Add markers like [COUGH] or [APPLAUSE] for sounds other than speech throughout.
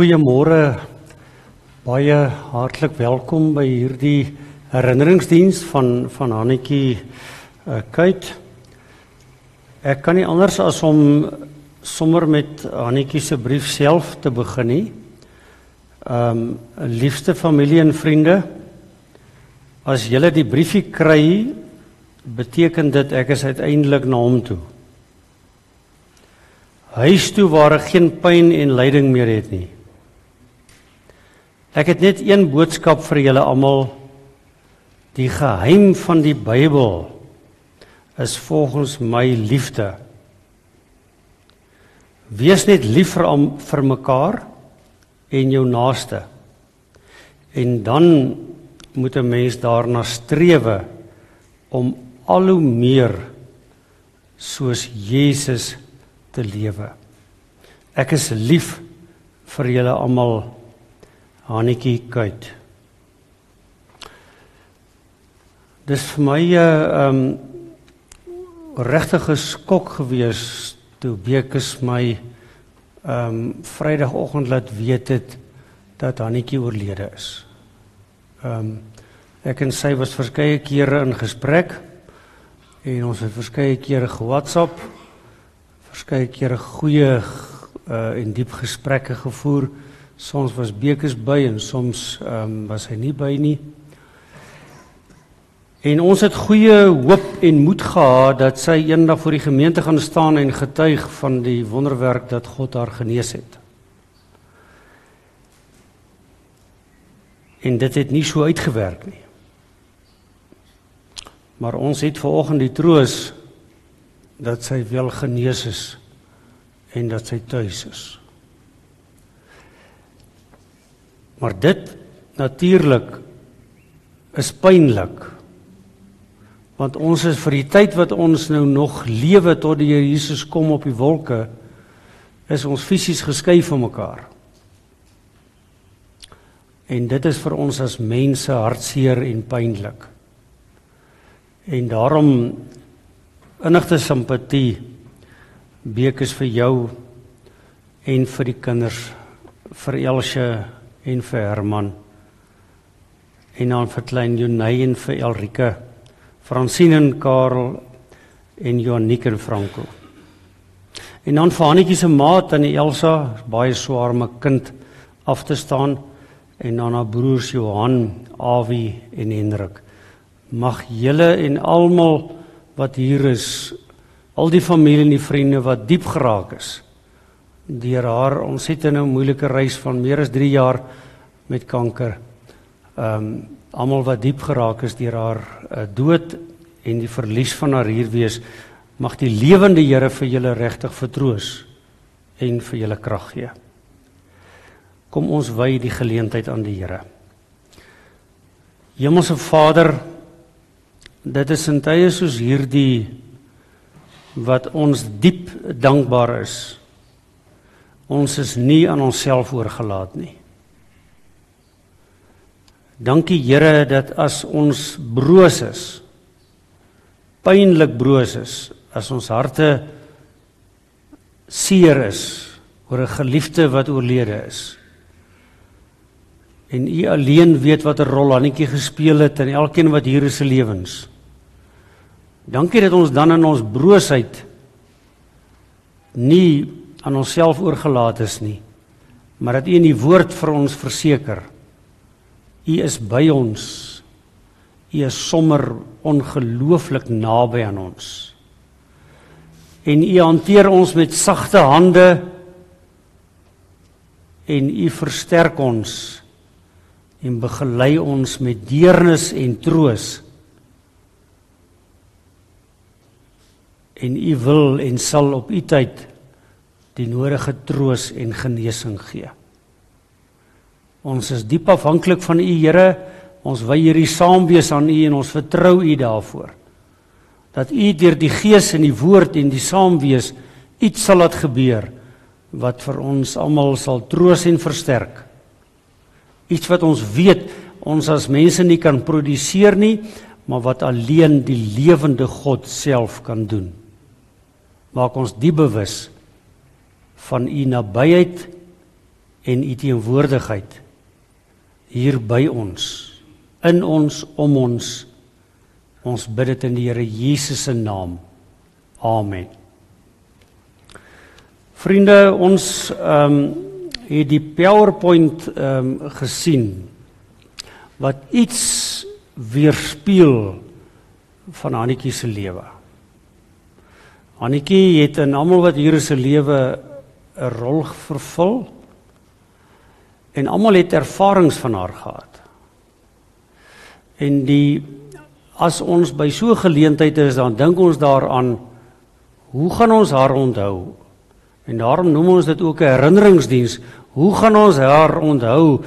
Goeiemôre. Baie hartlik welkom by hierdie herinneringsdiens van van Hannetjie uh, Kuit. Ek kan nie anders as om sommer met Hannetjie se brief self te begin nie. Ehm um, liefste familie en vriende, as julle die briefie kry, beteken dit ek is uiteindelik na hom toe. Huis toe waar ek geen pyn en lyding meer het nie. Ek het net een boodskap vir julle almal. Die geheim van die Bybel is volgens my liefde. Wees net lief vir am- vir mekaar en jou naaste. En dan moet 'n mens daarna strewe om al hoe meer soos Jesus te lewe. Ek is lief vir julle almal Hannetjie Kuit. Dis vir my 'n uh, um regtige skok gewees toe Bekus my um Vrydagoggend laat weet het dat Hannetjie oorlede is. Um ek en sy was verskeie kere in gesprek en ons het verskeie kere ge-WhatsApp, verskeie kere goeie uh en diep gesprekke gevoer. Soms was Bekus by en soms um was hy nie by nie. En ons het goeie hoop en moed gehad dat sy eendag voor die gemeente gaan staan en getuig van die wonderwerk dat God haar genees het. En dit het nie so uitgewerk nie. Maar ons het vanoggend die troos dat sy wel genees is en dat sy tuis is. Maar dit natuurlik is pynlik. Want ons is vir die tyd wat ons nou nog lewe tot die Here Jesus kom op die wolke, is ons fisies geskei van mekaar. En dit is vir ons as mense hartseer en pynlik. En daarom innigte simpatie bekes vir jou en vir die kinders vir Elsje en vir Herman. En dan vir klein Jonay en vir Elrike Francine en Karel en Joaniek en Franco. En dan vir Hannetjie se maat aan die Elsa baie swaar om 'n kind af te staan. En dan haar broers Johan, Avi en Hendrik. Mag julle en almal wat hier is al die familie en die vriende wat diep geraak is deur haar 'n moeilike reis van meer as 3 jaar met kanker. Ehm um, almal wat diep geraak is deur haar uh, dood en die verlies van haar hier wees, mag die lewende Here vir julle regtig vertroos en vir julle krag gee. Kom ons wy die geleentheid aan die Here. Hemelse Vader, dit is in tye soos hierdie wat ons diep dankbaar is Ons is nie aan onsself oorgelaat nie. Dankie Here dat as ons broos is, pynlik broos is, as ons harte seer is oor 'n geliefde wat oorlede is. En U alleen weet watter rol Hannetjie gespeel het in elkeen wat hier is se lewens. Dankie dat ons dan in ons broosheid nie aan onsself oorgelaat is nie, maar dat U in die woord vir ons verseker. U is by ons. U is sommer ongelooflik naby aan ons. En U hanteer ons met sagte hande en U versterk ons en begelei ons met deernis en troos. En U wil en sal op U tyd die nodige troos en genesing gee. Ons is diep afhanklik van U Here. Ons wy hierdie saam wees aan U en ons vertrou U daarvoor. Dat U deur die Gees en die woord en die saam wees iets sal laat gebeur wat vir ons almal sal troos en versterk. Iets wat ons weet ons as mense nie kan produseer nie, maar wat alleen die lewende God self kan doen. Maak ons diep bewus van u nabyheid en u teenwoordigheid hier by ons in ons om ons. Ons bid dit in die Here Jesus se naam. Amen. Vriende ons ehm um, het die powerpoint ehm um, gesien wat iets weerspieël van Hannetjie se lewe. Hannetjie het in almal wat hier is se lewe 'n rol vervul en almal het ervarings van haar gehad. En die as ons by so 'n geleentheid is, dan dink ons daaraan hoe gaan ons haar onthou? En daarom noem ons dit ook 'n herinneringsdiens. Hoe gaan ons haar onthou?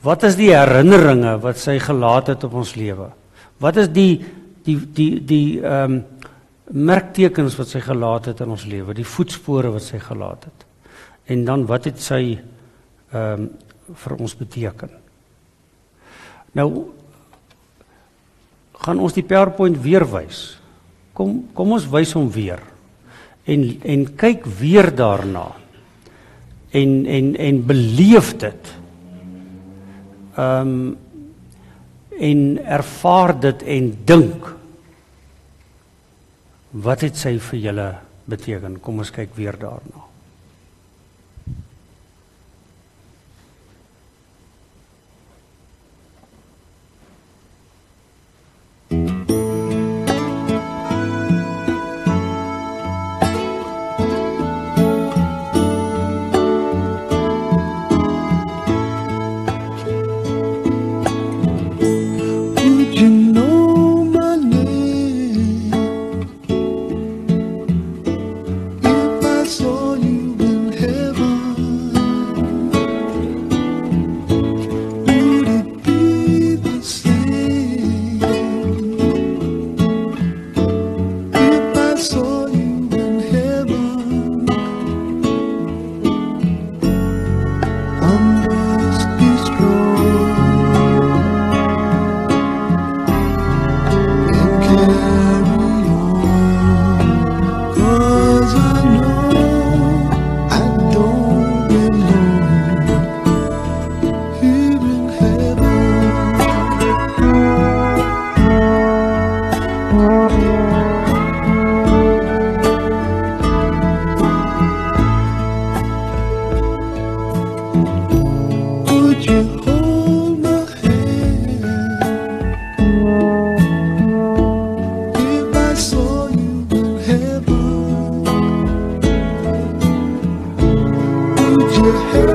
Wat is die herinneringe wat sy gelaat het op ons lewe? Wat is die die die die ehm um, merktekens wat sy gelaat het in ons lewe, die voetspore wat sy gelaat het. En dan wat het sy ehm um, vir ons beteken? Nou gaan ons die PowerPoint weer wys. Kom kom ons wys hom weer. En en kyk weer daarna. En en en beleef dit. Ehm um, en ervaar dit en dink Wat het sy vir julle beteken? Kom ons kyk weer daarna. heard.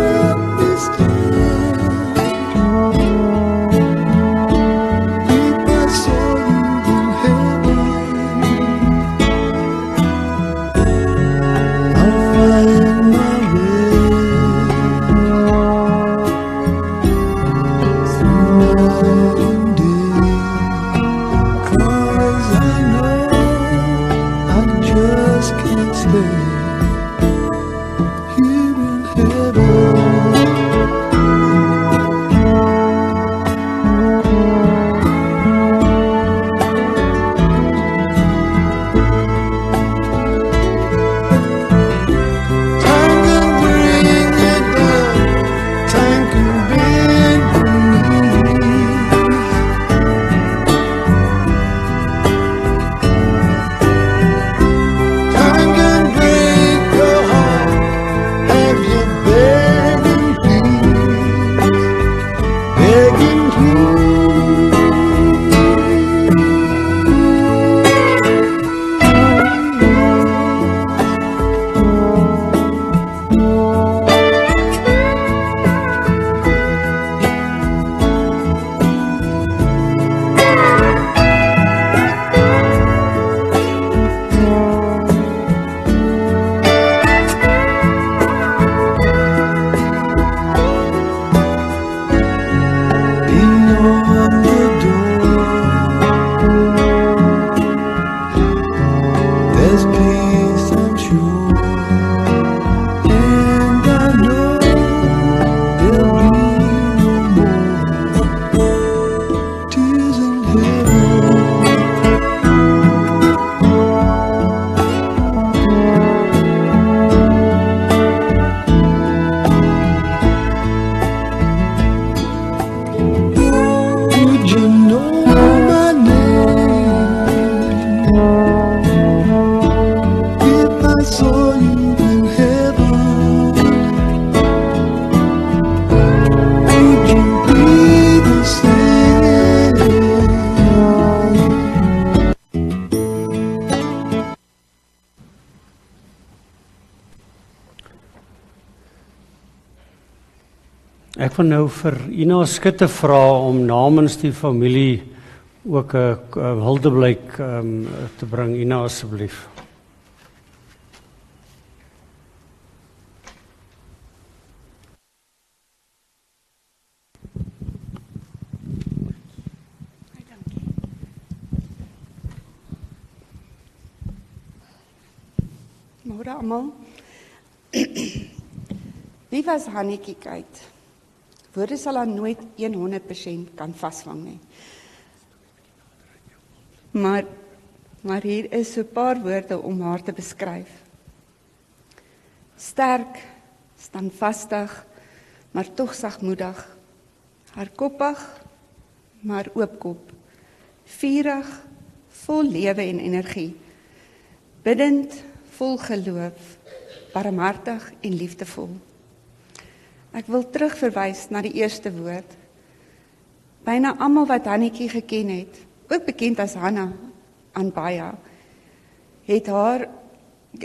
Wil nou vir Ina Skutte vra om namens die familie ook 'n huldeblyk um, te bring Ina asseblief. Môre almal. [CLEARS THROAT] Wie was Hannetjie kyk? Woorde sal haar nooit 100% kan vasvang nie. Maar maar hier is so 'n paar woorde om haar te beskryf. Sterk, standvastig, maar tog sagmoedig. Hardkoppig, maar oopkop. Vurig, vol lewe en energie. Biddend, vol geloof, barmhartig en liefdevol. Ek wil terugverwys na die eerste woord. Byna almal wat Hannetjie geken het, ook bekend as Hanna aan Baia, het haar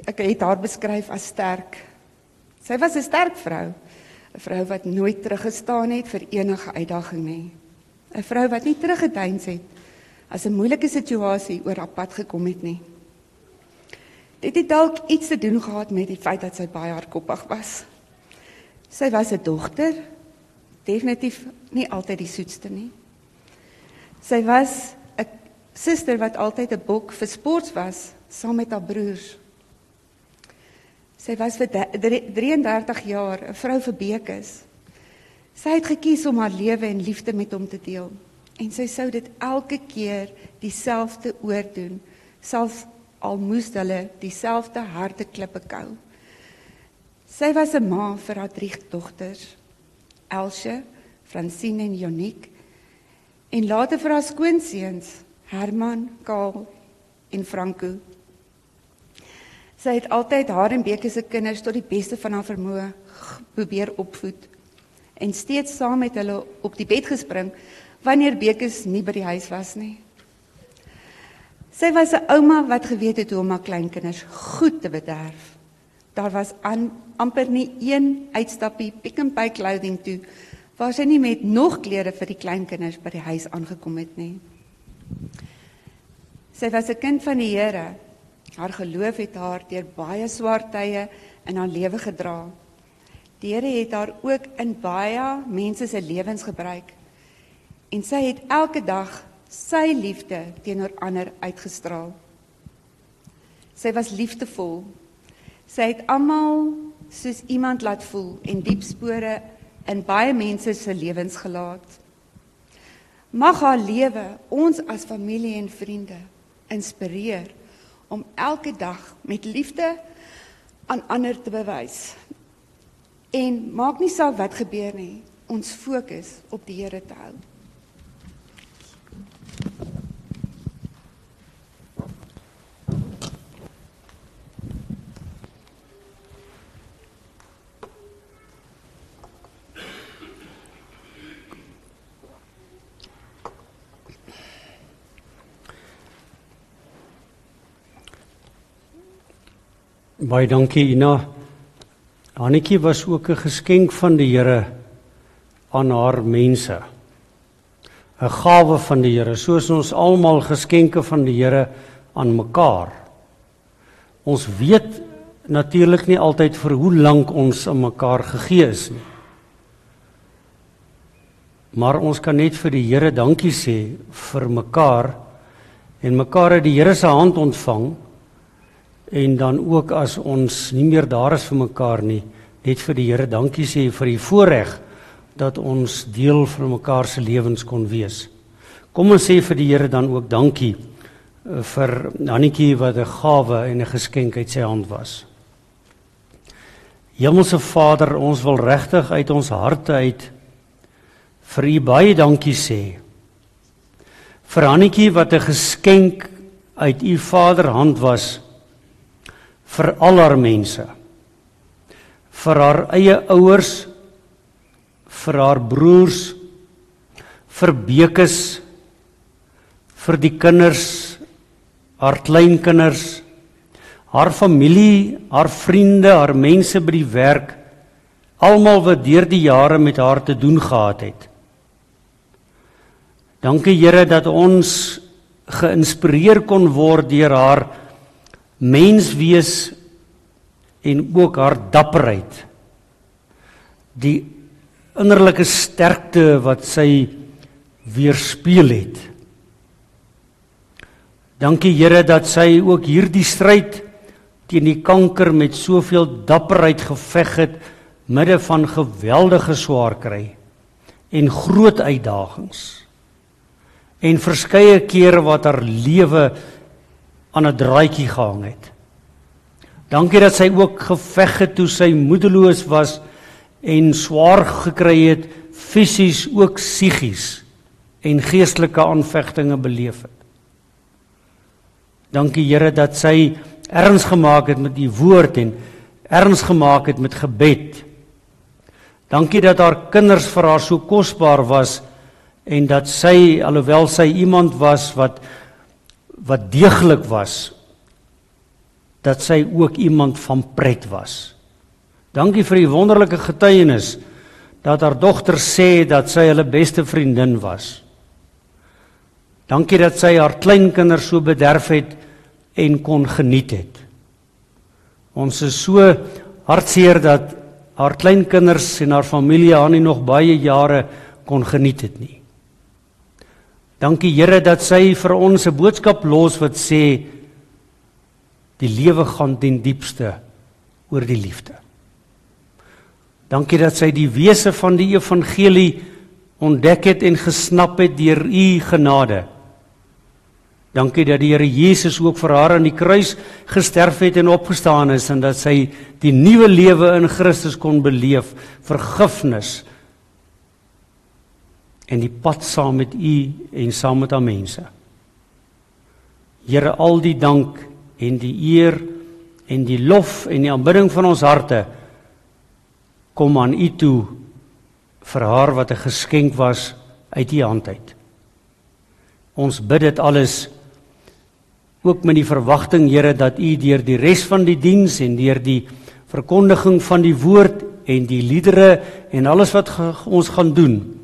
ek het haar beskryf as sterk. Sy was 'n sterk vrou, 'n vrou wat nooit teruggestaan het vir enige uitdaging nie. 'n Vrou wat nie teruggeduins het as 'n moeilike situasie oor haar pad gekom het nie. Dit het dalk iets te doen gehad met die feit dat sy baie hardkoppig was. Sy was 'n dogter, definitief nie altyd die soetste nie. Sy was 'n suster wat altyd 'n bok vir sports was saam met haar broers. Sy was vir de- drie- 33 jaar 'n vrou vir bekes. Sy het gekies om haar lewe en liefde met hom te deel en sy sou dit elke keer dieselfde oordoen, selfs al moes hulle dieselfde harde klippe kou. Sy was 'n ma vir haar drie dogters, Elsje, Francine en Joniek, en later vir haar skoonseuns, Herman, Karl en Franco. Sy het altyd haar en Bekke se kinders tot die beste van haar vermoë probeer opvoed en steeds saam met hulle op die bed gespring wanneer Bekkes nie by die huis was nie. Sy was 'n ouma wat geweet het hoe om haar kleinkinders goed te bederf. Daar was aan, amper nie een uitstappie Pick n Pay clothing toe waar sy nie met nog klere vir die kleinkinders by die huis aangekom het nie. Sy was 'n kind van die Here. Haar geloof het haar deur baie swaar tye in haar lewe gedra. Die Here het haar ook in baie mense se lewens gebruik. En sy het elke dag sy liefde teenoor ander uitgestraal. Sy was liefdevol. Sy het almal soos iemand laat voel en diep spore in baie mense se lewens gelaat. Mag haar lewe ons as familie en vriende inspireer om elke dag met liefde aan ander te bewys. En maak nie saak wat gebeur nie, ons fokus op die Here te hou. Baie dankie Ina. Hannetjie was ook 'n geskenk van die Here aan haar mense. 'n Gawe van die Here, soos ons almal geskenke van die Here aan mekaar. Ons weet natuurlik nie altyd vir hoe lank ons aan mekaar gegee is nie. Maar ons kan net vir die Here dankie sê vir mekaar en mekaar uit die Here se hand ontvang en dan ook as ons nie meer daar is vir mekaar nie, net vir die Here dankie sê vir die voorreg dat ons deel van mekaar se lewens kon wees. Kom ons sê vir die Here dan ook dankie eh, vir Annetjie wat 'n gawe en 'n geskenk uit sy hand was. Hemelse Vader, ons wil regtig uit ons harte uit vir U baie dankie sê. Vir Annetjie wat 'n geskenk uit U Vaderhand was vir al haar mense. Vir haar eie ouers, vir haar broers, vir bekes, vir die kinders, haar kleinkinders, haar familie, haar vriende, haar mense by die werk, almal wat deur die jare met haar te doen gehad het. Dankie Here dat ons geïnspireer kon word deur haar menswees en ook haar dapperheid. Die innerlike sterkte wat sy weerspieël het. Dankie Here dat sy ook hierdie stryd teen die kanker met soveel dapperheid geveg het midde van geweldige swaar kry en groot uitdagings. En verskeie kere wat haar lewe aan 'n draadjie gehang het. Dankie dat sy ook geveg het toe sy moedeloos was en swaar gekry het fisies ook psigies en geestelike aanvegtinge beleef het. Dankie Here dat sy erns gemaak het met u woord en erns gemaak het met gebed. Dankie dat haar kinders vir haar so kosbaar was en dat sy alhoewel sy iemand was wat wat deeglik was dat sy ook iemand van pret was. Dankie vir die wonderlike getuienis dat haar dogter sê dat sy hulle beste vriendin was. Dankie dat sy haar kleinkinders so bederf het en kon geniet het. Ons is so hartseer dat haar kleinkinders en haar familie haar nie nog baie jare kon geniet het nie. Dankie Here dat sy vir ons 'n boodskap los wat sê die lewe gaan ten diepste oor die liefde. Dankie dat sy die wese van die evangelie ontdek het en gesnap het deur u genade. Dankie dat die Here Jesus ook vir haar aan die kruis gesterf het en opgestaan is en dat sy die nuwe lewe in Christus kon beleef, vergifnis en die pad saam met U en saam met haar mense. Here, al die dank en die eer en die lof en die aanbidding van ons harte kom aan U toe vir haar wat 'n geskenk was uit U hand uit. Ons bid dit alles ook met die verwagting Here dat U deur die res van die diens en deur die verkondiging van die woord en die liedere en alles wat ge, ons gaan doen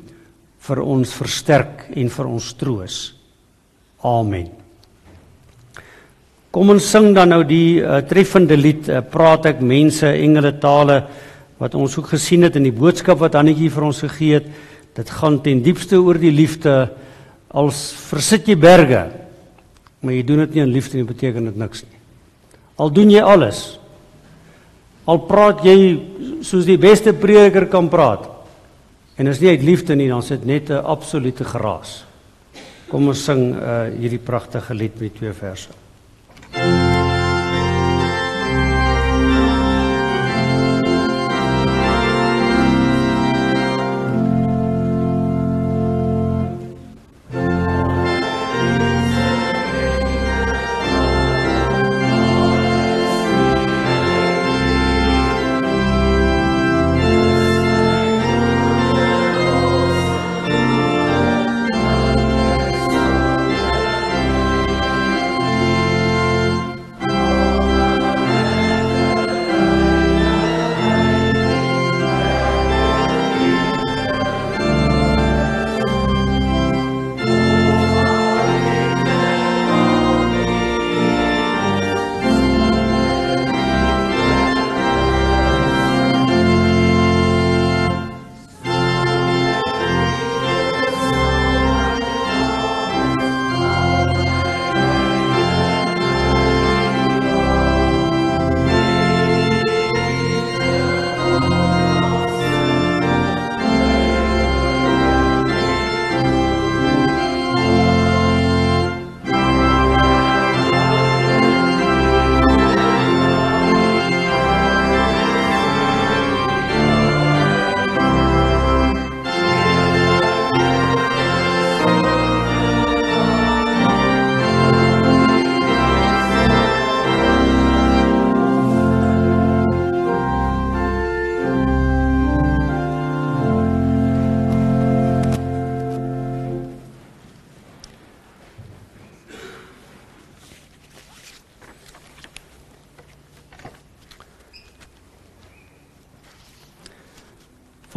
vir ons versterk en vir ons troos. Amen. Kom ons sing dan nou die uh, treffende lied uh, praat ek mense engele tale wat ons ook gesien het in die boodskap wat Annetjie vir ons gegee het. Dit gaan ten diepste oor die liefde als versit jy berge Maar jy doen dit nie in liefde nie, beteken dit niks nie. Al doen jy alles. Al praat jy soos die beste prediker kan praat. En as nie uit liefde nie, dan sit net 'n absolute geraas. Kom ons sing uh hierdie pragtige lied met twee verse.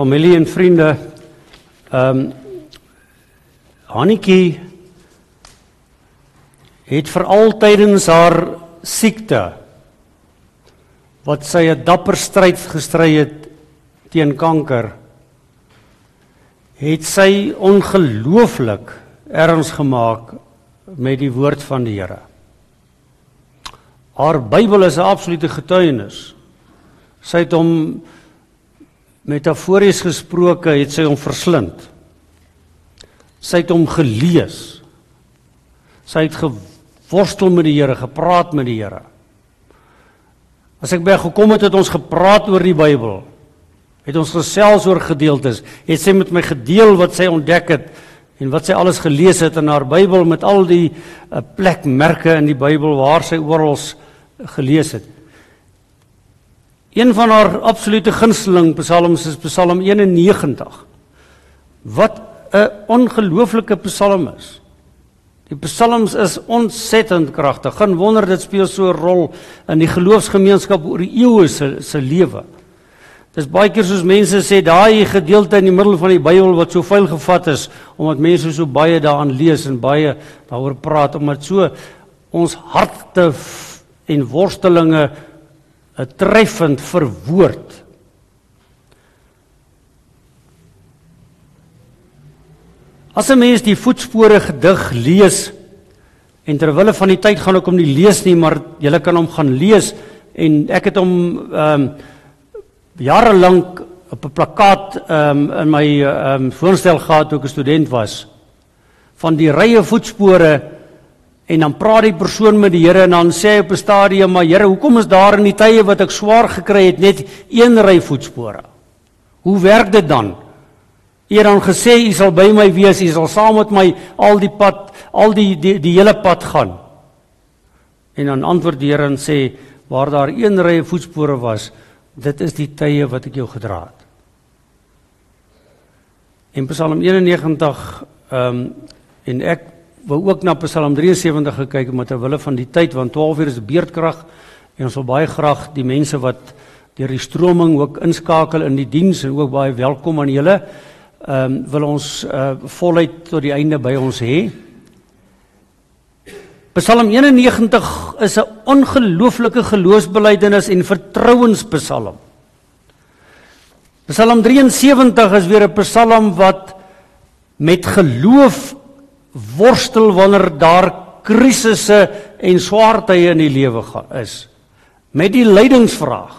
Familie en vriende. Ehm um, Hannetjie het vir altydens haar siekte wat sy 'n dapper stryd gestry het teen kanker het sy ongelooflik erns gemaak met die woord van die Here. Haar Bybel is 'n absolute getuienis. Sy het hom metafories gesproke, het sy hom verslind. Sy het hom gelees. Sy het geworstel met die Here, gepraat met die Here. As ek by gekom het het ons gepraat oor die Bybel. Het ons gesels oor gedeeltes. Het sy met my gedeel wat sy ontdek het en wat sy alles gelees het in haar Bybel met al die uh, plekmerke in die Bybel waar sy oral gelees het. Een van haar absolute gunsteling psalms is Psalm 91. Wat 'n ongelooflike psalm is. Die psalms is ontsettend kragtig. Geen wonder dit speel so 'n rol in die geloofsgemeenskap oor die eeue se se lewe. Dis baie keer soos mense sê daai gedeelte in die middel van die Bybel wat so vuil gevat is omdat mense so baie daaraan lees en baie daaroor praat omdat so ons harte en worstelinge treffend verwoord. As 'n mens die voetspore gedig lees en terwyl van die tyd gaan ek hom nie lees nie, maar jy kan hom gaan lees en ek het hom ehm um, jare lank op 'n plakkaat ehm um, in my ehm um, voorstel gehad toe ek 'n student was van die rye voetspore en dan praat die persoon met die Here en dan sê hy op 'n stadium maar Here hoekom is daar in die tye wat ek swaar gekry het net een ry voetspore? Hoe werk dit dan? U het dan gesê u sal by my wees u sal saam met my al die pad al die die, die hele pad gaan. En dan antwoord die Here en sê waar daar een ry voetspore was dit is die tye wat ek jou gedra het. In Psalm 91 ehm um, en ek wou ook na Psalm 73 gekyk met terwille van die tyd want 12 uur is beerdkrag en ons wil baie graag die mense wat deur die stroming ook inskakel in die diens en ook baie welkom aan julle. Ehm um, wil ons uh, voluit tot die einde by ons hê. Psalm 91 is 'n ongelooflike geloofsbelijdenis en vertrouenspsalm. Psalm 73 is weer 'n psalm wat met geloof worstel wanneer daar krisisse en swaar tye in die lewe is. Met die lydingsvraag.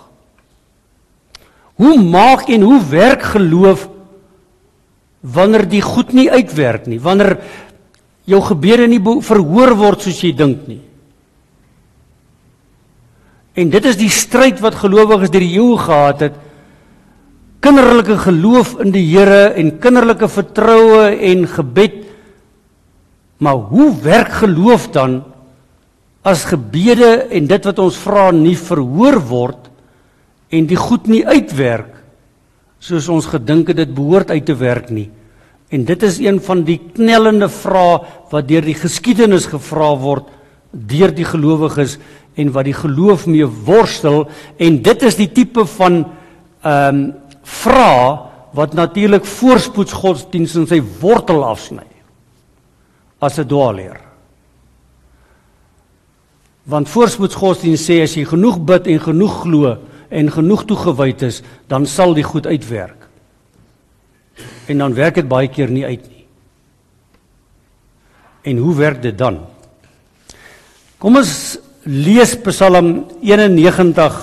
Hoe maak en hoe werk geloof wanneer die goed nie uitwerk nie, wanneer jou gebede nie verhoor word soos jy dink nie. En dit is die stryd wat gelowiges deur die eeue gehad het. Kinderlike geloof in die Here en kinderlike vertroue en gebed. Maar hoe werk geloof dan as gebede en dit wat ons vra nie verhoor word en die goed nie uitwerk soos ons gedink het dit behoort uit te werk nie? En dit is een van die knellende vrae wat deur die geskiedenis gevra word deur die gelowiges en wat die geloof mee worstel en dit is die tipe van ehm um, vrae wat natuurlik voorspoedsgodsdienst in sy wortel afsny as 'n dwaalleer. Want voorspoedsgodsdienst sê as jy genoeg bid en genoeg glo en genoeg toegewyd is, dan sal die goed uitwerk en dan werk dit baie keer nie uit nie. En hoe werk dit dan? Kom ons lees Psalm 91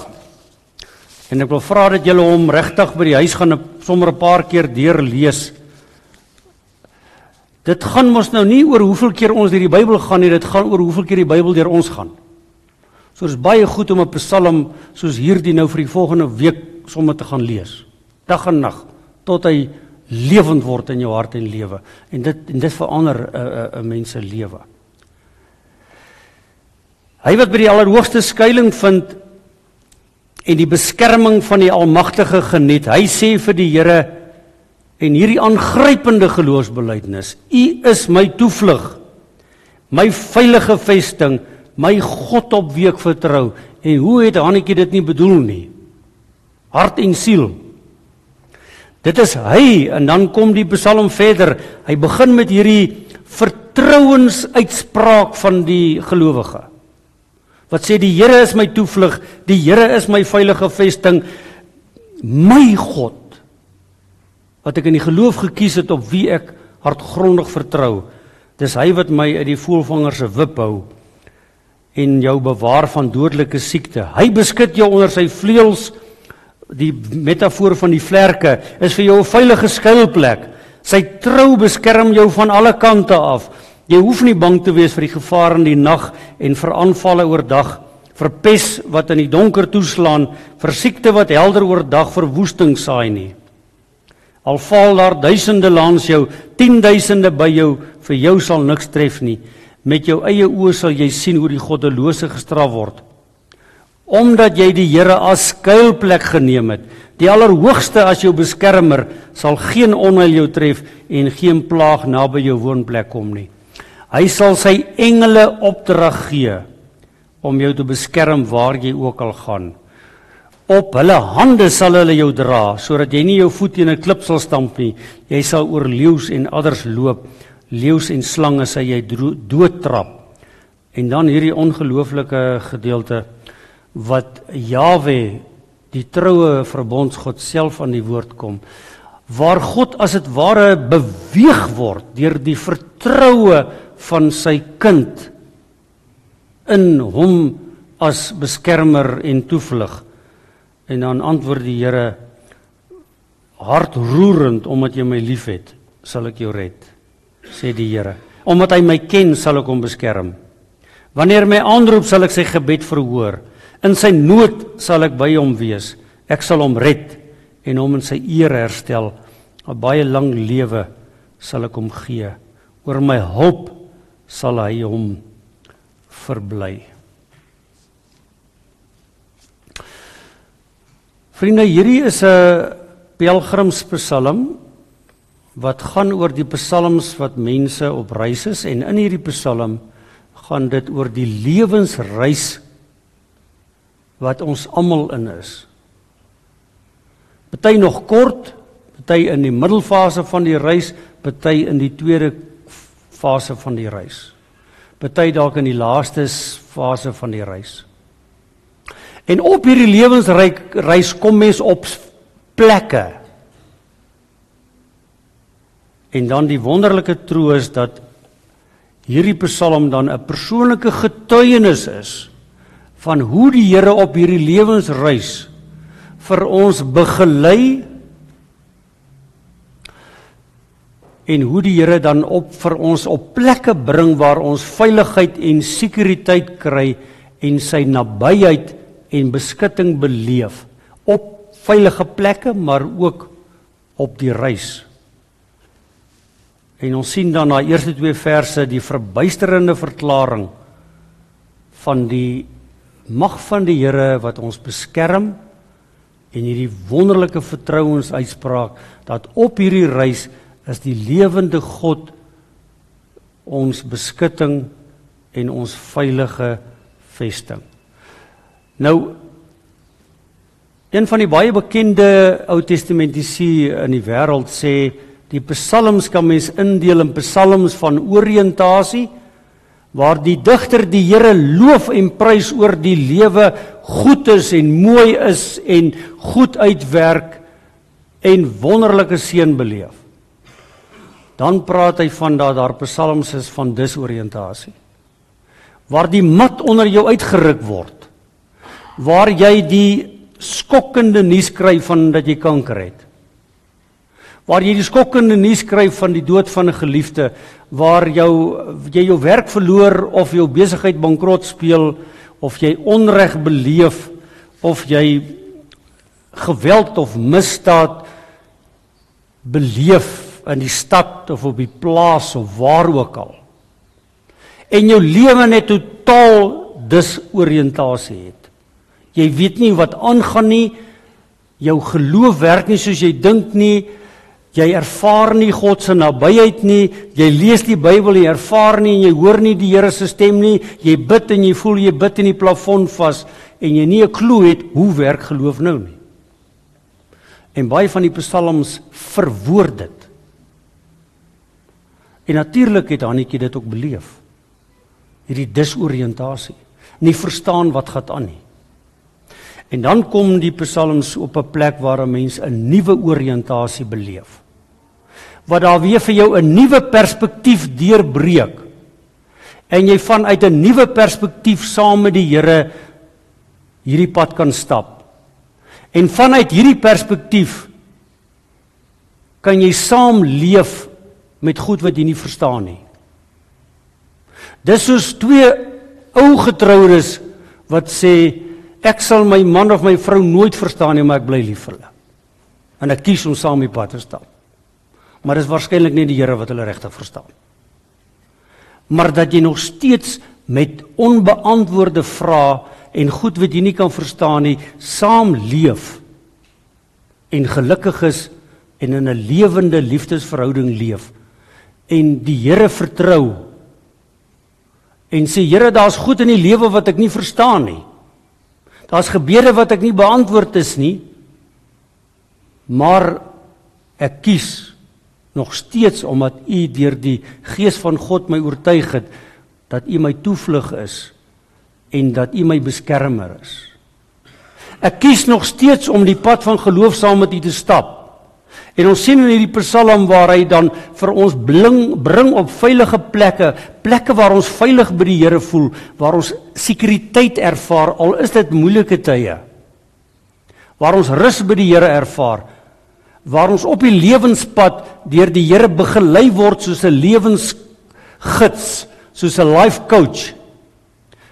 en ek wil vra dat julle hom regtig by die huis gaan sommer 'n paar keer deurlees. Dit gaan mos nou nie oor hoeveel keer ons deur die Bybel gaan nie, dit gaan oor hoeveel keer die Bybel deur ons gaan. So dis baie goed om 'n Psalm soos hierdie nou vir die volgende week sommer te gaan lees. Dag en nag tot hy lewend word in jou hart en lewe en dit en dit verander 'n uh, 'n uh, uh, mens se lewe. Hy wat by die allerhoogste skuilings vind en die beskerming van die Almagtige geniet. Hy sê vir die Here en hierdie aangrypende geloofsbelijdenis: U is my toevlug, my veilige vesting, my God op wie ek vertrou. En hoe het Hannetjie dit nie bedoel nie? Hart en siel. Dit is hy en dan kom die Psalm verder. Hy begin met hierdie vertrouensuitspraak van die gelowige. Wat sê die Here is my toevlug, die Here is my veilige vesting, my God wat ek in die geloof gekies het op wie ek hartgrondig vertrou. Dis hy wat my uit die voelvanger se wip hou en jou bewaar van dodelike siekte. Hy beskud jou onder sy vleuels. Die metafoor van die vlerke is vir jou 'n veilige skuilplek. Sy trou beskerm jou van alle kante af. Jy hoef nie bang te wees vir die gevaar in die nag en vir aanvalle oordag, vir pes wat in die donker toeslaan, vir siekte wat helder oordag verwoesting saai nie. Al val daar duisende langs jou, 10000de by jou, vir jou sal niks tref nie. Met jou eie oë sal jy sien hoe die goddelose gestraf word. Omdat jy die Here as skuilplek geneem het, die Allerhoogste as jou beskermer, sal geen onheil jou tref en geen plaag naby jou woonplek kom nie. Hy sal sy engele opdrag gee om jou te beskerm waar jy ook al gaan. Op hulle hande sal hulle jou dra sodat jy nie jou voet teen 'n klip sal stamp nie. Jy sal oor leeu's en adders loop. Leeu's en slange sal jy doodtrap. En dan hierdie ongelooflike gedeelte wat Jawe die troue verbondsgod self aan die woord kom waar God as dit ware beweeg word deur die vertroue van sy kind in hom as beskermer en toevlug. En dan antwoord die Here hartroerend omdat jy my liefhet, sal ek jou red, sê die Here. Omdat hy my ken, sal ek hom beskerm. Wanneer my aanroep, sal ek sy gebed verhoor. In sy nood sal ek by hom wees. Ek sal hom red en hom in sy eer herstel. 'n Baie lang lewe sal ek hom gee. Oor my hulp sal hy hom verbly. Vriende, hierdie is 'n pelgrimspsalm wat gaan oor die psalms wat mense op reis is en in hierdie psalm gaan dit oor die lewensreis wat ons almal in is. Party nog kort, party in die middelfase van die reis, party in die tweede fase van die reis. Party dalk in die laaste fase van die reis. En op hierdie lewensryk reis kom mens op plekke. En dan die wonderlike troos dat hierdie Psalm dan 'n persoonlike getuienis is van hoe die Here op hierdie lewensreis vir ons begelei en hoe die Here dan op vir ons op plekke bring waar ons veiligheid en sekuriteit kry en sy nabyheid en beskutting beleef op veilige plekke maar ook op die reis. En ons sien dan na eerste twee verse die verbuisterende verklaring van die mag van die Here wat ons beskerm en hierdie wonderlike vertrouensuitspraak dat op hierdie reis is die lewende God ons beskutting en ons veilige vesting. Nou een van die baie bekende Ou Testamentiese in die wêreld sê die psalms kan mens indeel in psalms van oriëntasie waar die digter die Here loof en prys oor die lewe goed is en mooi is en goed uitwerk en wonderlike seën beleef. Dan praat hy van dat daar psalms is van disoriëntasie. Waar die mat onder jou uitgeruk word waar jy die skokkende nuus kry van dat jy kanker het. Waar jy die skokkende nuus kry van die dood van 'n geliefde, waar jou jy jou werk verloor of jou besigheid bankrot speel of jy onreg beleef of jy geweld of misdaad beleef in die stad of op die plaas of waar ook al. En jou lewe net totaal disoriëntasie het. Jy weet nie wat aangaan nie. Jou geloof werk nie soos jy dink nie. Jy ervaar nie God se nabyheid nie. Jy lees die Bybel, jy ervaar nie en jy hoor nie die Here se stem nie. Jy bid en jy voel jy bid in die plafon vas en jy nie 'n klou het hoe werk geloof nou nie. En baie van die psalms verwoord dit. En natuurlik het Hannetjie dit ook beleef. Hierdie disoriëntasie, nie verstaan wat gaan aan nie. En dan kom die psalms op 'n plek waar 'n mens 'n nuwe oriëntasie beleef. Wat daar weer vir jou 'n nuwe perspektief deurbreek. En jy vanuit 'n nuwe perspektief saam met die Here hierdie pad kan stap. En vanuit hierdie perspektief kan jy saam leef met goed wat jy nie verstaan nie. Dis soos twee ou getroudes wat sê Ek sal my man of my vrou nooit verstaan nie, maar ek bly lief vir hulle. En ek kies om saam die pad te stap. Maar dis waarskynlik nie die Here wat hulle regtig verstaan. Maar dat jy nog steeds met onbeantwoorde vrae en goed wat jy nie kan verstaan nie, saam leef en gelukkig is en in 'n lewende liefdesverhouding leef en die Here vertrou en sê Here, daar's goed in die lewe wat ek nie verstaan nie. Daar's gebede wat ek nie beantwoord is nie. Maar ek kies nog steeds omdat U deur die gees van God my oortuig het dat U my toevlug is en dat U my beskermer is. Ek kies nog steeds om die pad van geloof saam met U te stap. En ons sien in hierdie Psalm waar hy dan vir ons bling bring op veilige plekke, plekke waar ons veilig by die Here voel, waar ons sekuriteit ervaar al is dit moeilike tye. Waar ons rus by die Here ervaar, waar ons op die lewenspad deur die Here begelei word soos 'n lewensgids, soos 'n life coach.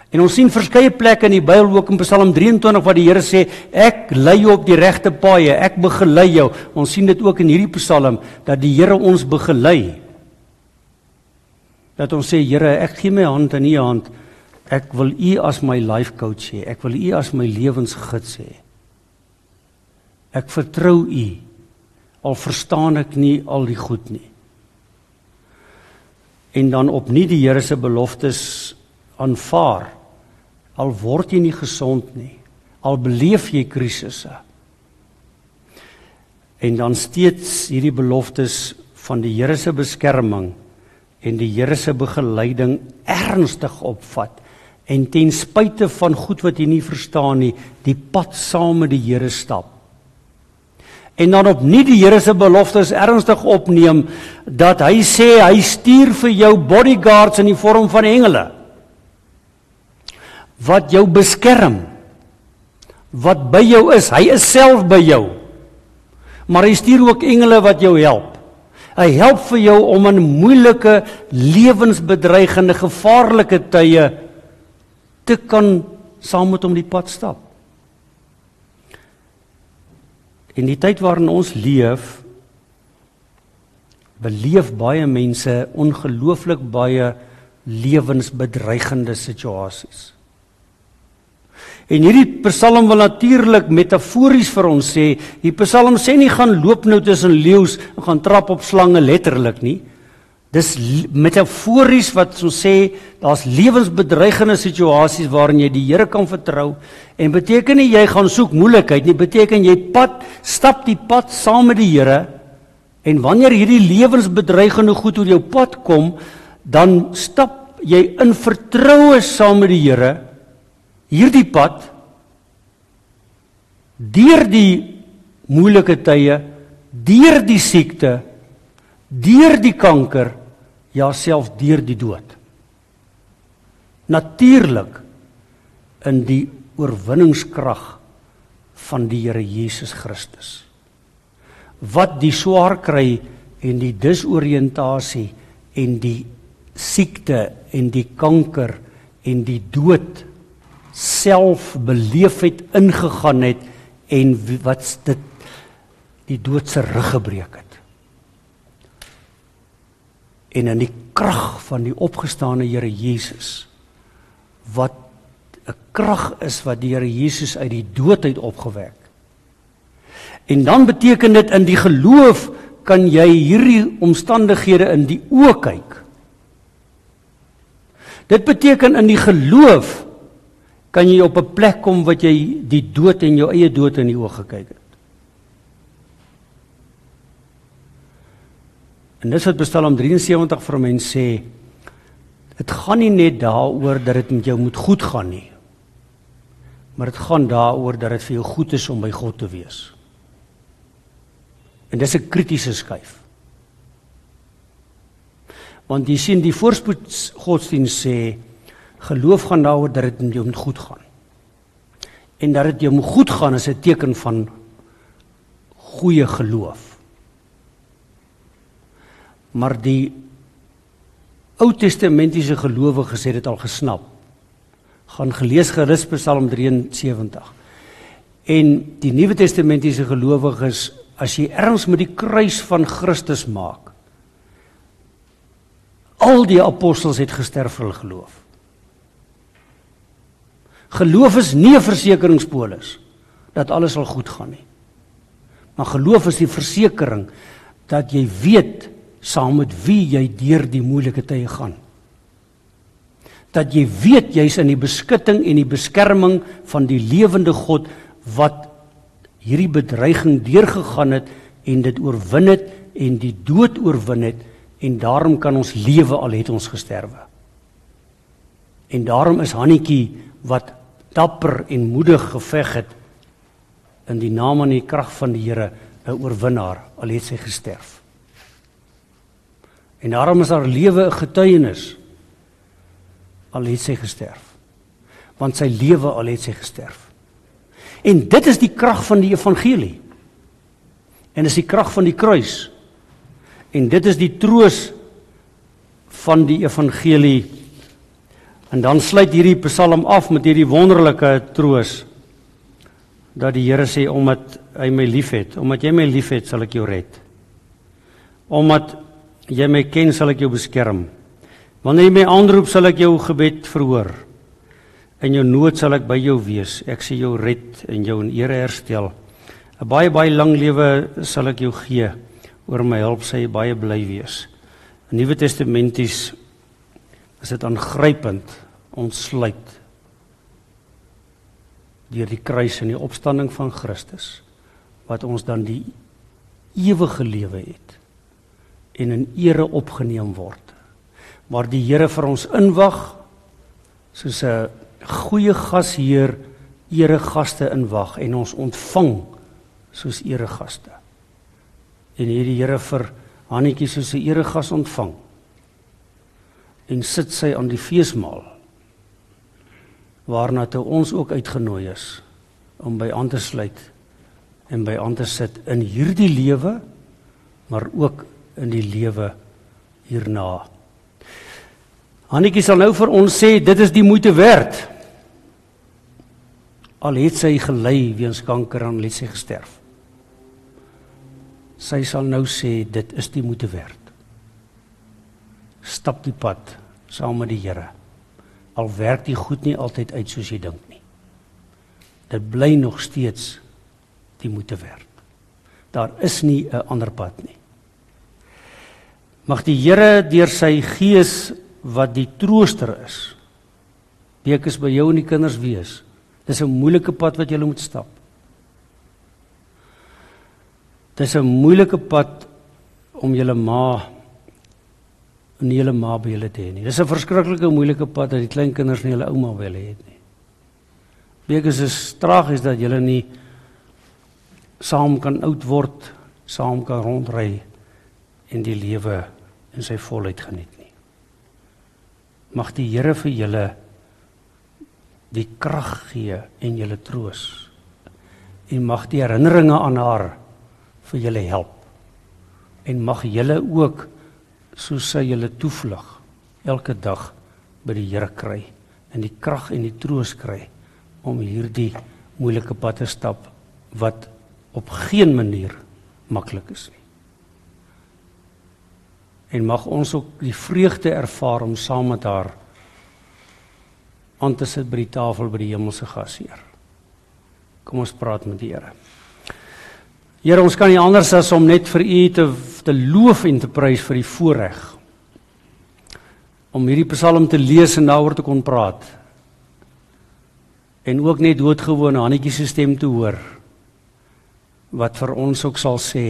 En ons sien verskeie plekke in die Bybel ook in Psalm 23 waar die Here sê ek lei jou op die regte paaie, ek begelei jou. Ons sien dit ook in hierdie Psalm dat die Here ons begelei. Dat ons sê Here, ek gee my hand in U hand. Ek wil U as my life coach hê. Ek wil U as my lewensgids hê. Ek vertrou U. Al verstaan ek nie al die goed nie. En dan opnuut die Here se beloftes aanvaar al word jy nie gesond nie. Al beleef jy krisisse. En dan steeds hierdie beloftes van die Here se beskerming en die Here se begeleiding ernstig opvat en ten spyte van goed wat jy nie verstaan nie die pad saam met die Here stap. En dan op nie die Here se beloftes ernstig opneem dat hy sê hy stuur vir jou bodyguards in die vorm van engele wat jou beskerm wat by jou is. Hy is self by jou. Maar hy stuur ook engele wat jou help. Hy help vir jou om in moeilike lewensbedreigende gevaarlike tye te kan saam met hom die pad stap. In die tyd waarin ons leef beleef baie mense ongelooflik baie lewensbedreigende situasies En hierdie Psalm wil natuurlik metafories vir ons sê. Die Psalm sê nie gaan loop nou tussen leeu's en gaan trap op slange letterlik nie. Dis metafories wat so sê daar's lewensbedreigende situasies waarin jy die Here kan vertrou en beteken nie jy gaan soek moeilikheid nie beteken jy pad stap die pad saam met die Here en wanneer hierdie lewensbedreigende goed oor jou pad kom dan stap jy in vertroue saam met die Here hierdie pad deur die moeilike tye, deur die siekte, deur die kanker, ja self deur die dood. Natuurlik in die oorwinningskrag van die Here Jesus Christus. Wat die swaar kry en die disoriëntasie en die siekte en die kanker en die dood self beleef het ingegaan het en wat dit die dood se rug gebreek het. En in die krag van die opgestane Here Jesus wat 'n krag is wat die Here Jesus uit die dood uit opgewek. En dan beteken dit in die geloof kan jy hierdie omstandighede in die oë kyk. Dit beteken in die geloof kan jy op 'n plek kom wat jy die dood en jou eie dood in die oë gekyk het. En dis wat Psalm 73 vir 'n mens sê, dit gaan nie net daaroor dat dit met jou moet goed gaan nie. Maar dit gaan daaroor dat dit vir jou goed is om by God te wees. En dis 'n kritiese skuif. Want jy sien die voorspoed godsdiens sê geloof gaan daaroor dat dit met jou goed gaan. En dat dit jou goed gaan is 'n teken van goeie geloof. Maar die Ou Testamentiese gelowiges het dit al gesnap. Gaan gelees gerus Psalm 73. En die Nuwe Testamentiese gelowiges as jy erns met die kruis van Christus maak. Al die apostels het gesterf vir hul geloof. Geloof is nie 'n versekeringspolis dat alles sal goed gaan nie. Maar geloof is die versekering dat jy weet saam met wie jy deur die moeilike tye gaan. Dat jy weet jy's in die beskutting en die beskerming van die lewende God wat hierdie bedreiging deurgegaan het en dit oorwin het en die dood oorwin het en daarom kan ons lewe al het ons gesterwe. En daarom is Hannetjie wat dapper en moedig geveg het in die naam en die krag van die Here 'n oorwinnaar al het sy gesterf. En daarom is haar lewe 'n getuienis al het sy gesterf. Want sy lewe al het sy gesterf. En dit is die krag van die evangelie. En dis die krag van die kruis. En dit is die troos van die evangelie. En dan sluit hierdie Psalm af met hierdie wonderlike troos dat die Here sê omdat hy my liefhet, omdat jy my liefhet, sal ek jou red. Omdat jy my ken sal ek jou beskerm. Wanneer jy my aanroep sal ek jou gebed verhoor. In jou nood sal ek by jou wees. Ek sê jou red en jou in ere herstel. 'n Baie baie lang lewe sal ek jou gee. Oor my hulp sê jy baie bly wees. In Nuwe Testamenties is dit aangrypend ontsluit deur die kruis en die opstanding van Christus wat ons dan die ewige lewe het en in ere opgeneem word. Waar die Here vir ons inwag soos 'n goeie gasheer eregaste inwag en ons ontvang soos eregaste. En hierdie Here vir Hannetjie soos 'n eregas ontvang. En sit sy aan die feesmaal waarna toe ons ook uitgenooi is om by aan te sluit en by aan te sit in hierdie lewe maar ook in die lewe hierna. Hannetjie sal nou vir ons sê dit is die moeite werd. Al het sy gelei weens kanker en het sy gesterf. Sy sal nou sê dit is die moeite werd. Stap die pad saam met die Here. Al werk dit goed nie altyd uit soos jy dink nie. Dit bly nog steeds die moeite werd. Daar is nie 'n ander pad nie. Mag die Here deur sy gees wat die trooster is. Week is by jou en die kinders wees. Dis 'n moeilike pad wat jy moet stap. Dis 'n moeilike pad om julle ma en julle ma by julle te hê nie. Dis 'n verskriklike moeilike pad dat die klein kinders nie hulle ouma by hulle het nie. Week is is tragies dat julle nie saam kan oud word, saam kan rondry en die lewe in sy volheid geniet nie. Mag die Here vir julle die krag gee en julle troos. En mag die herinneringe aan haar vir julle help. En mag julle ook soos sy julle toevlug elke dag by die Here kry en die krag en die troos kry om hierdie moeilike pad te stap wat op geen manier maklik is nie en mag ons ook die vreugde ervaar om saam met haar aan te sit by die tafel by die hemelse gasheer. Kom ons praat met die Here. Here, ons kan nie anders as om net vir U te te loof en te prys vir die voorreg om hierdie Psalm te lees en daaroor te kon praat. En ook net doodgewone Hannetjie se stem te hoor wat vir ons ook sal sê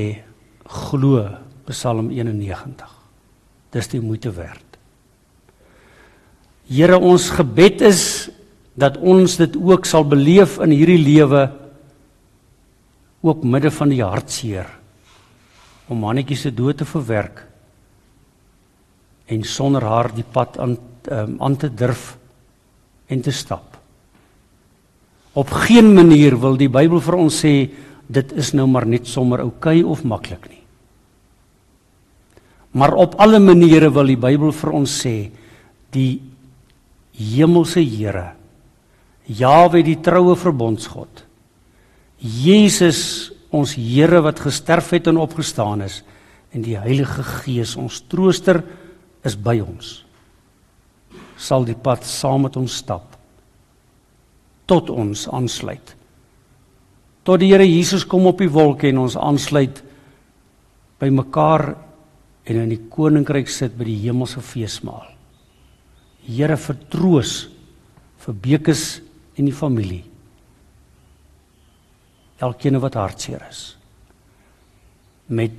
glo Psalm 91. Dis die moeite werd. Here, ons gebed is dat ons dit ook sal beleef in hierdie lewe ook midde van die hartseer om mannetjie se dood te verwerk en sonder haar die pad aan um, aan te durf en te stap. Op geen manier wil die Bybel vir ons sê dit is nou maar net sommer oukei okay of maklik nie. Maar op alle maniere wil die Bybel vir ons sê die hemelse Here Jahwe die troue verbondsgod Jesus ons Here wat gesterf het en opgestaan is en die Heilige Gees ons trooster is by ons. Sal die pad saam met ons stap tot ons aansluit. Tot die Here Jesus kom op die wolke en ons aansluit by mekaar en in die koninkryk sit by die hemelse feesmaal. Here vertroos vir Bekes en die familie. Elkeen wat hartseer is. Met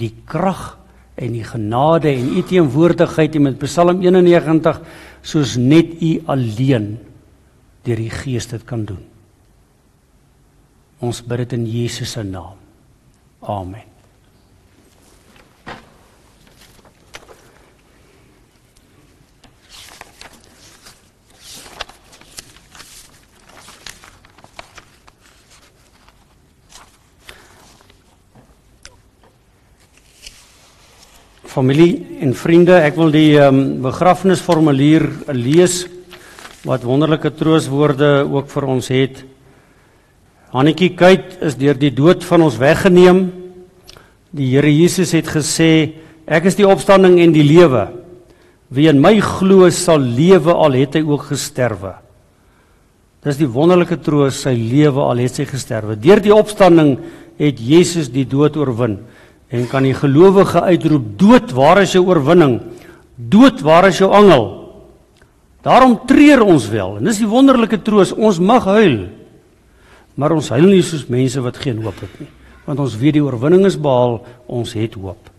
die krag en die genade en u teenwoordigheid en met Psalm 91 soos net u alleen deur die Gees dit kan doen. Ons bid dit in Jesus se naam. Amen. Familie en vriende, ek wil die ehm um, begrafnisformulier lees wat wonderlike trooswoorde ook vir ons het. Hannetjie Kuit is deur die dood van ons weggeneem. Die Here Jesus het gesê, ek is die opstanding en die lewe. Wie in my glo sal lewe al het hy ook gesterwe. Dis die wonderlike troos, sy lewe al het sy gesterwe. Deur die opstanding het Jesus die dood oorwin en kan die gelowige uitroep dood waar is jou oorwinning? Dood waar is jou angel? Daarom treur ons wel. En dis die wonderlike troos ons mag huil. Maar ons huil nie soos mense wat geen hoop het nie want ons weet die oorwinning is behaal ons het hoop.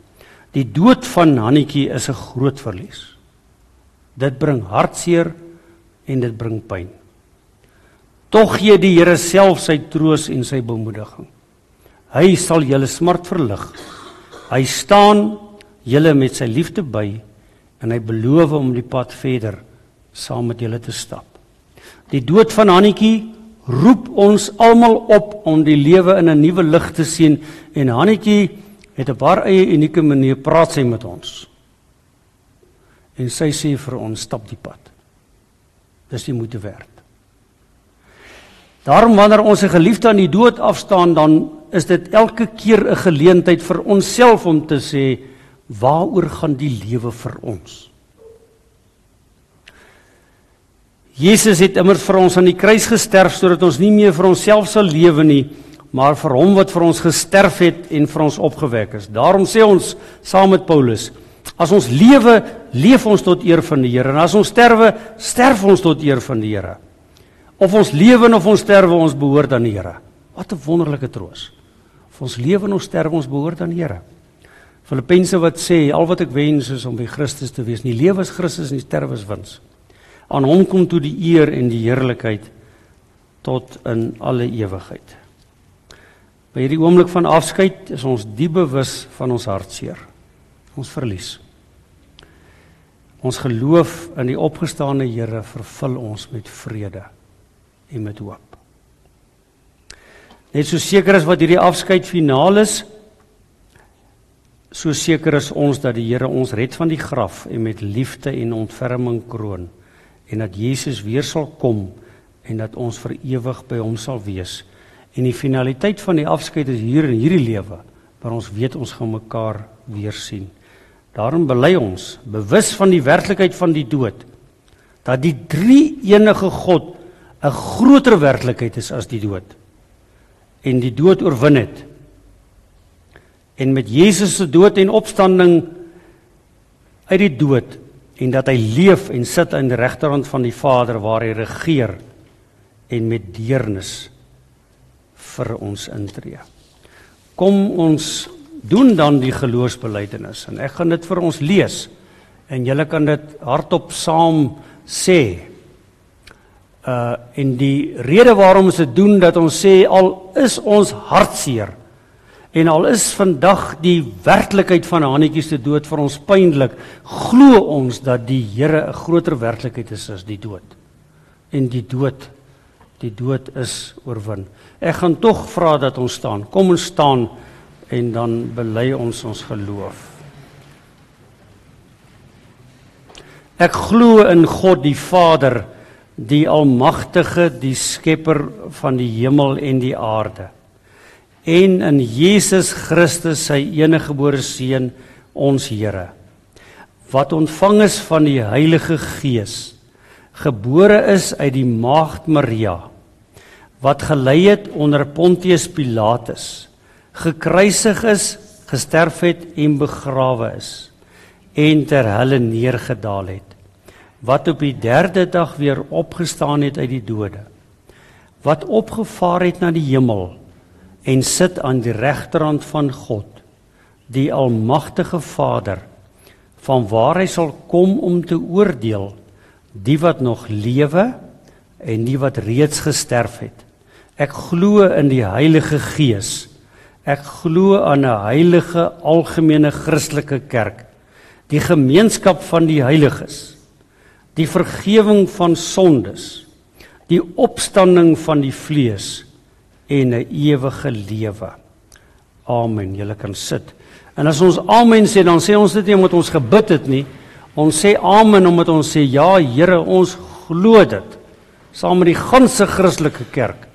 Die dood van Hannetjie is 'n groot verlies. Dit bring hartseer en dit bring pyn. Tog gee die Here self sy troos en sy bemoediging. Hy sal julle smart verlig Hy staan julle met sy liefde by en hy beloof om die pad verder saam met julle te stap. Die dood van Hannetjie roep ons almal op om die lewe in 'n nuwe lig te sien en Hannetjie het op haar eie unieke manier praat sy met ons. En sy sê vir ons stap die pad. Dis die moeite werd. Daarom wanneer ons 'n geliefde aan die dood afstaan dan is dit elke keer 'n geleentheid vir onsself om te sê waaroor gaan die lewe vir ons? Jesus het immer vir ons aan die kruis gesterf sodat ons nie meer vir onsself sal lewe nie, maar vir hom wat vir ons gesterf het en vir ons opgewek is. Daarom sê ons saam met Paulus, as ons lewe, leef ons tot eer van die Here en as ons sterwe, sterf ons tot eer van die Here. Of ons lewe of ons sterwe, ons behoort aan die Here. Wat 'n wonderlike troos ons lewe en ons sterwe ons behoort aan die Here. Filippense wat sê al wat ek wens is om by Christus te wees. Nie lewe is Christus en die sterwe is wins. Aan hom kom toe die eer en die heerlikheid tot in alle ewigheid. By hierdie oomblik van afskeid is ons diep bewus van ons hartseer. Ons verlies. Ons geloof in die opgestane Here vervul ons met vrede en met hoop. Net so seker as wat hierdie afskeid finaal is, so seker is ons dat die Here ons red van die graf en met liefde en ontferming kroon en dat Jesus weer sal kom en dat ons vir ewig by hom sal wees. En die finaliteit van die afskeid is hier in hierdie lewe, waar ons weet ons gaan mekaar weer sien. Daarom bely ons, bewus van die werklikheid van die dood, dat die drie enige God 'n groter werklikheid is as die dood en die dood oorwin het. En met Jesus se dood en opstanding uit die dood en dat hy leef en sit aan die regterhand van die Vader waar hy regeer en met deernis vir ons intree. Kom ons doen dan die geloofsbelijdenis en ek gaan dit vir ons lees en julle kan dit hardop saam sê. Uh en die rede waarom ons dit doen dat ons sê al is ons hartseer en al is vandag die werklikheid van Hannetjie se dood vir ons pynlik, glo ons dat die Here 'n groter werklikheid is as die dood. En die dood die dood is oorwin. Ek gaan tog vra dat ons staan. Kom ons staan en dan bely ons ons geloof. Ek glo in God die Vader, die almagtige, die skepper van die hemel en die aarde. En in Jesus Christus sy eniggebore seun, ons Here, wat ontvang is van die Heilige Gees, gebore is uit die maagd Maria, wat gelei het onder Pontius Pilatus gekruisig is, gesterf het en begrawe is en ter helle neergedaal het wat op die 3de dag weer opgestaan het uit die dode wat opgevaar het na die hemel en sit aan die regterhand van God die almagtige Vader van waar hy sal kom om te oordeel die wat nog lewe en die wat reeds gesterf het. Ek glo in die Heilige Gees. Ek glo aan 'n heilige algemene Christelike kerk, die gemeenskap van die heiliges, die vergifnis van sondes, die opstanding van die vlees en 'n ewige lewe. Amen. Julle kan sit. En as ons amen sê, dan sê ons dit nie omdat ons gebid het nie. Ons sê amen omdat ons sê ja, Here, ons glo dit. Saam met die ganse Christelike kerk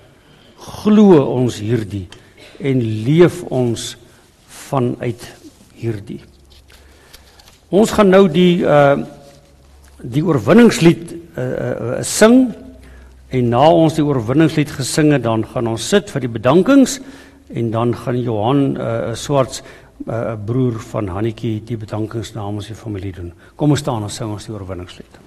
glo ons hierdie en leef ons vanuit hierdie. Ons gaan nou die uh die oorwinningslied uh, uh sing en na ons die oorwinningslied gesing het, dan gaan ons sit vir die bedankings en dan gaan Johan uh Swarts 'n uh, broer van Hannetjie die bedankings namens die familie doen. Kom ons staan en sing ons die oorwinningslied.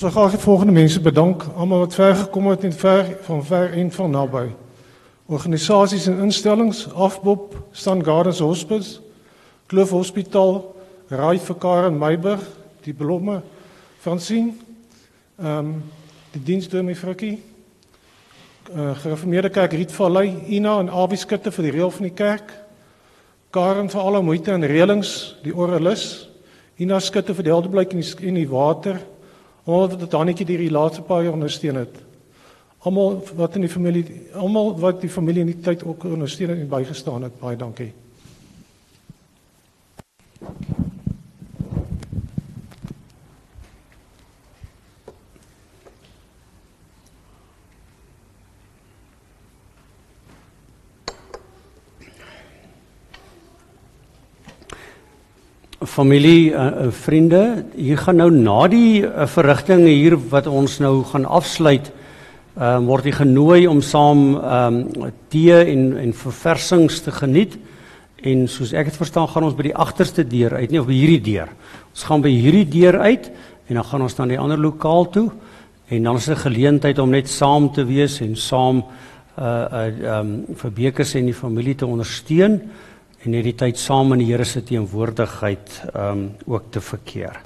Ons wil graag die volgende mense bedank, almal wat ver gekom het en ver van ver en van naby. Organisasies en instellings, Afbop, Stan Gardens Hospice, Kloof Hospitaal, Raai vir Karen Meiburg, die blomme Francine, ehm um, die diensdominee Frikkie, uh, gereformeerde kerk Rietvallei, Ina en Awie Skutte vir die reël van die kerk. Karen vir alle moeite en reëlings, die orrelis. Ina Skutte vir die heldeblyk in die in die water omdat dit Dannetjie hierdie laaste paar jaar ondersteun het. Almal wat in die familie almal wat die familie in die tyd ook ondersteun en bygestaan het, baie dankie. Familie uh, uh, vriende hier gaan nou na die uh, verrigtinge hier wat ons nou gaan afsluit uh, word jy genooi om saam um, tee en en verversings te geniet. En soos ek dit verstaan gaan ons by die agterste deur uit nie of by hierdie deur. Ons gaan by hierdie deur uit en dan gaan ons dan die ander lokaal toe en dan is 'n geleentheid om net saam te wees en saam uh uh um, vir Bekes en die familie te ondersteun en hierdie tyd saam in die Here se teenwoordigheid um ook te verkeer.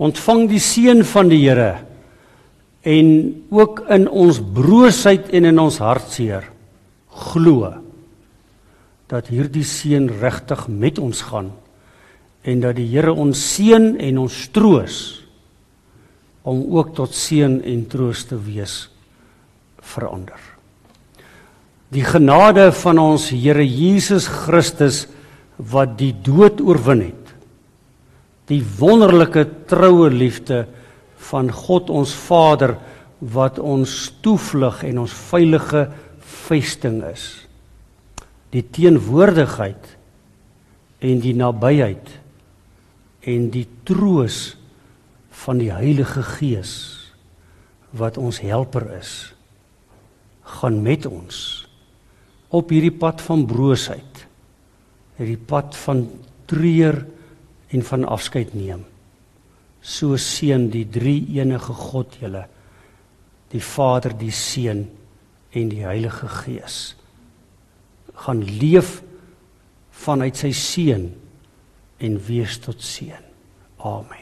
Ontvang die seën van die Here en ook in ons broosheid en in ons hartseer glo dat hierdie seën regtig met ons gaan en dat die Here ons seën en ons troos om ook tot seën en troos te wees verander. Die genade van ons Here Jesus Christus wat die dood oorwin het. Die wonderlike troue liefde van God ons Vader wat ons toevlug en ons veilige vesting is. Die teenwoordigheid en die nabyheid en die troos van die Heilige Gees wat ons helper is gaan met ons op hierdie pad van broosheid hierdie pad van treur en van afskeid neem. So seën die drie enige God julle die Vader die Seun en die Heilige Gees. Gaan leef vanuit sy seën en wees tot seën. Amen